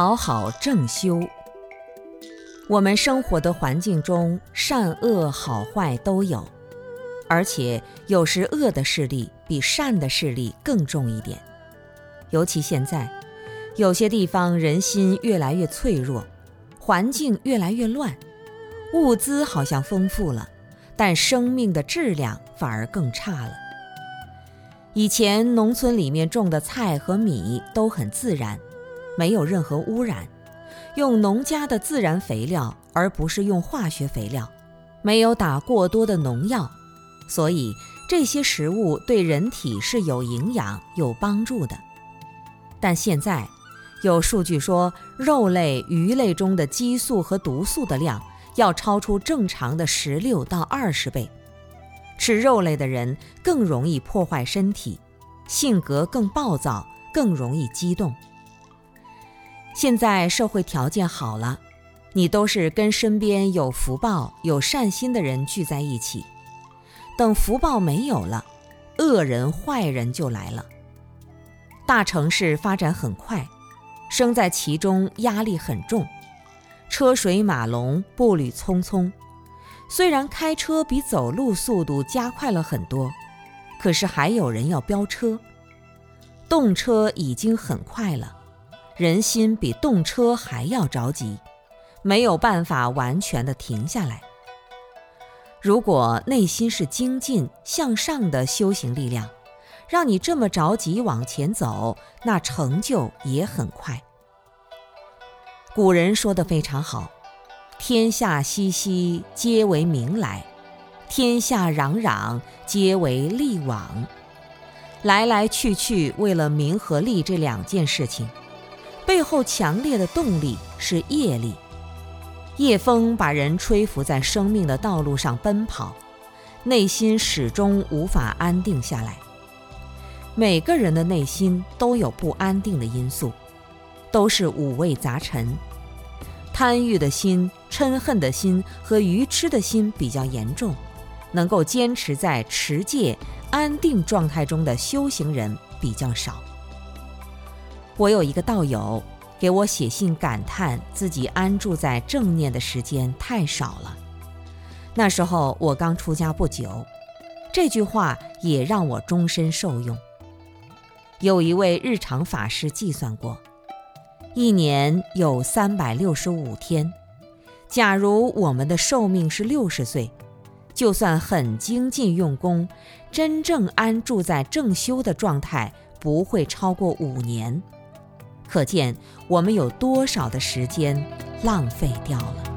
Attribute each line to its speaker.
Speaker 1: 好好正修。我们生活的环境中，善恶好坏都有，而且有时恶的势力比善的势力更重一点。尤其现在，有些地方人心越来越脆弱，环境越来越乱，物资好像丰富了，但生命的质量反而更差了。以前农村里面种的菜和米都很自然。没有任何污染，用农家的自然肥料，而不是用化学肥料，没有打过多的农药，所以这些食物对人体是有营养、有帮助的。但现在有数据说，肉类、鱼类中的激素和毒素的量要超出正常的十六到二十倍，吃肉类的人更容易破坏身体，性格更暴躁，更容易激动。现在社会条件好了，你都是跟身边有福报、有善心的人聚在一起。等福报没有了，恶人坏人就来了。大城市发展很快，生在其中压力很重，车水马龙，步履匆匆。虽然开车比走路速度加快了很多，可是还有人要飙车。动车已经很快了。人心比动车还要着急，没有办法完全的停下来。如果内心是精进向上的修行力量，让你这么着急往前走，那成就也很快。古人说的非常好：“天下熙熙，皆为名来；天下攘攘，皆为利往。”来来去去，为了名和利这两件事情。背后强烈的动力是业力，夜风把人吹拂在生命的道路上奔跑，内心始终无法安定下来。每个人的内心都有不安定的因素，都是五味杂陈。贪欲的心、嗔恨的心和愚痴的心比较严重，能够坚持在持戒、安定状态中的修行人比较少。我有一个道友给我写信感叹自己安住在正念的时间太少了。那时候我刚出家不久，这句话也让我终身受用。有一位日常法师计算过，一年有三百六十五天，假如我们的寿命是六十岁，就算很精进用功，真正安住在正修的状态不会超过五年。可见我们有多少的时间浪费掉了。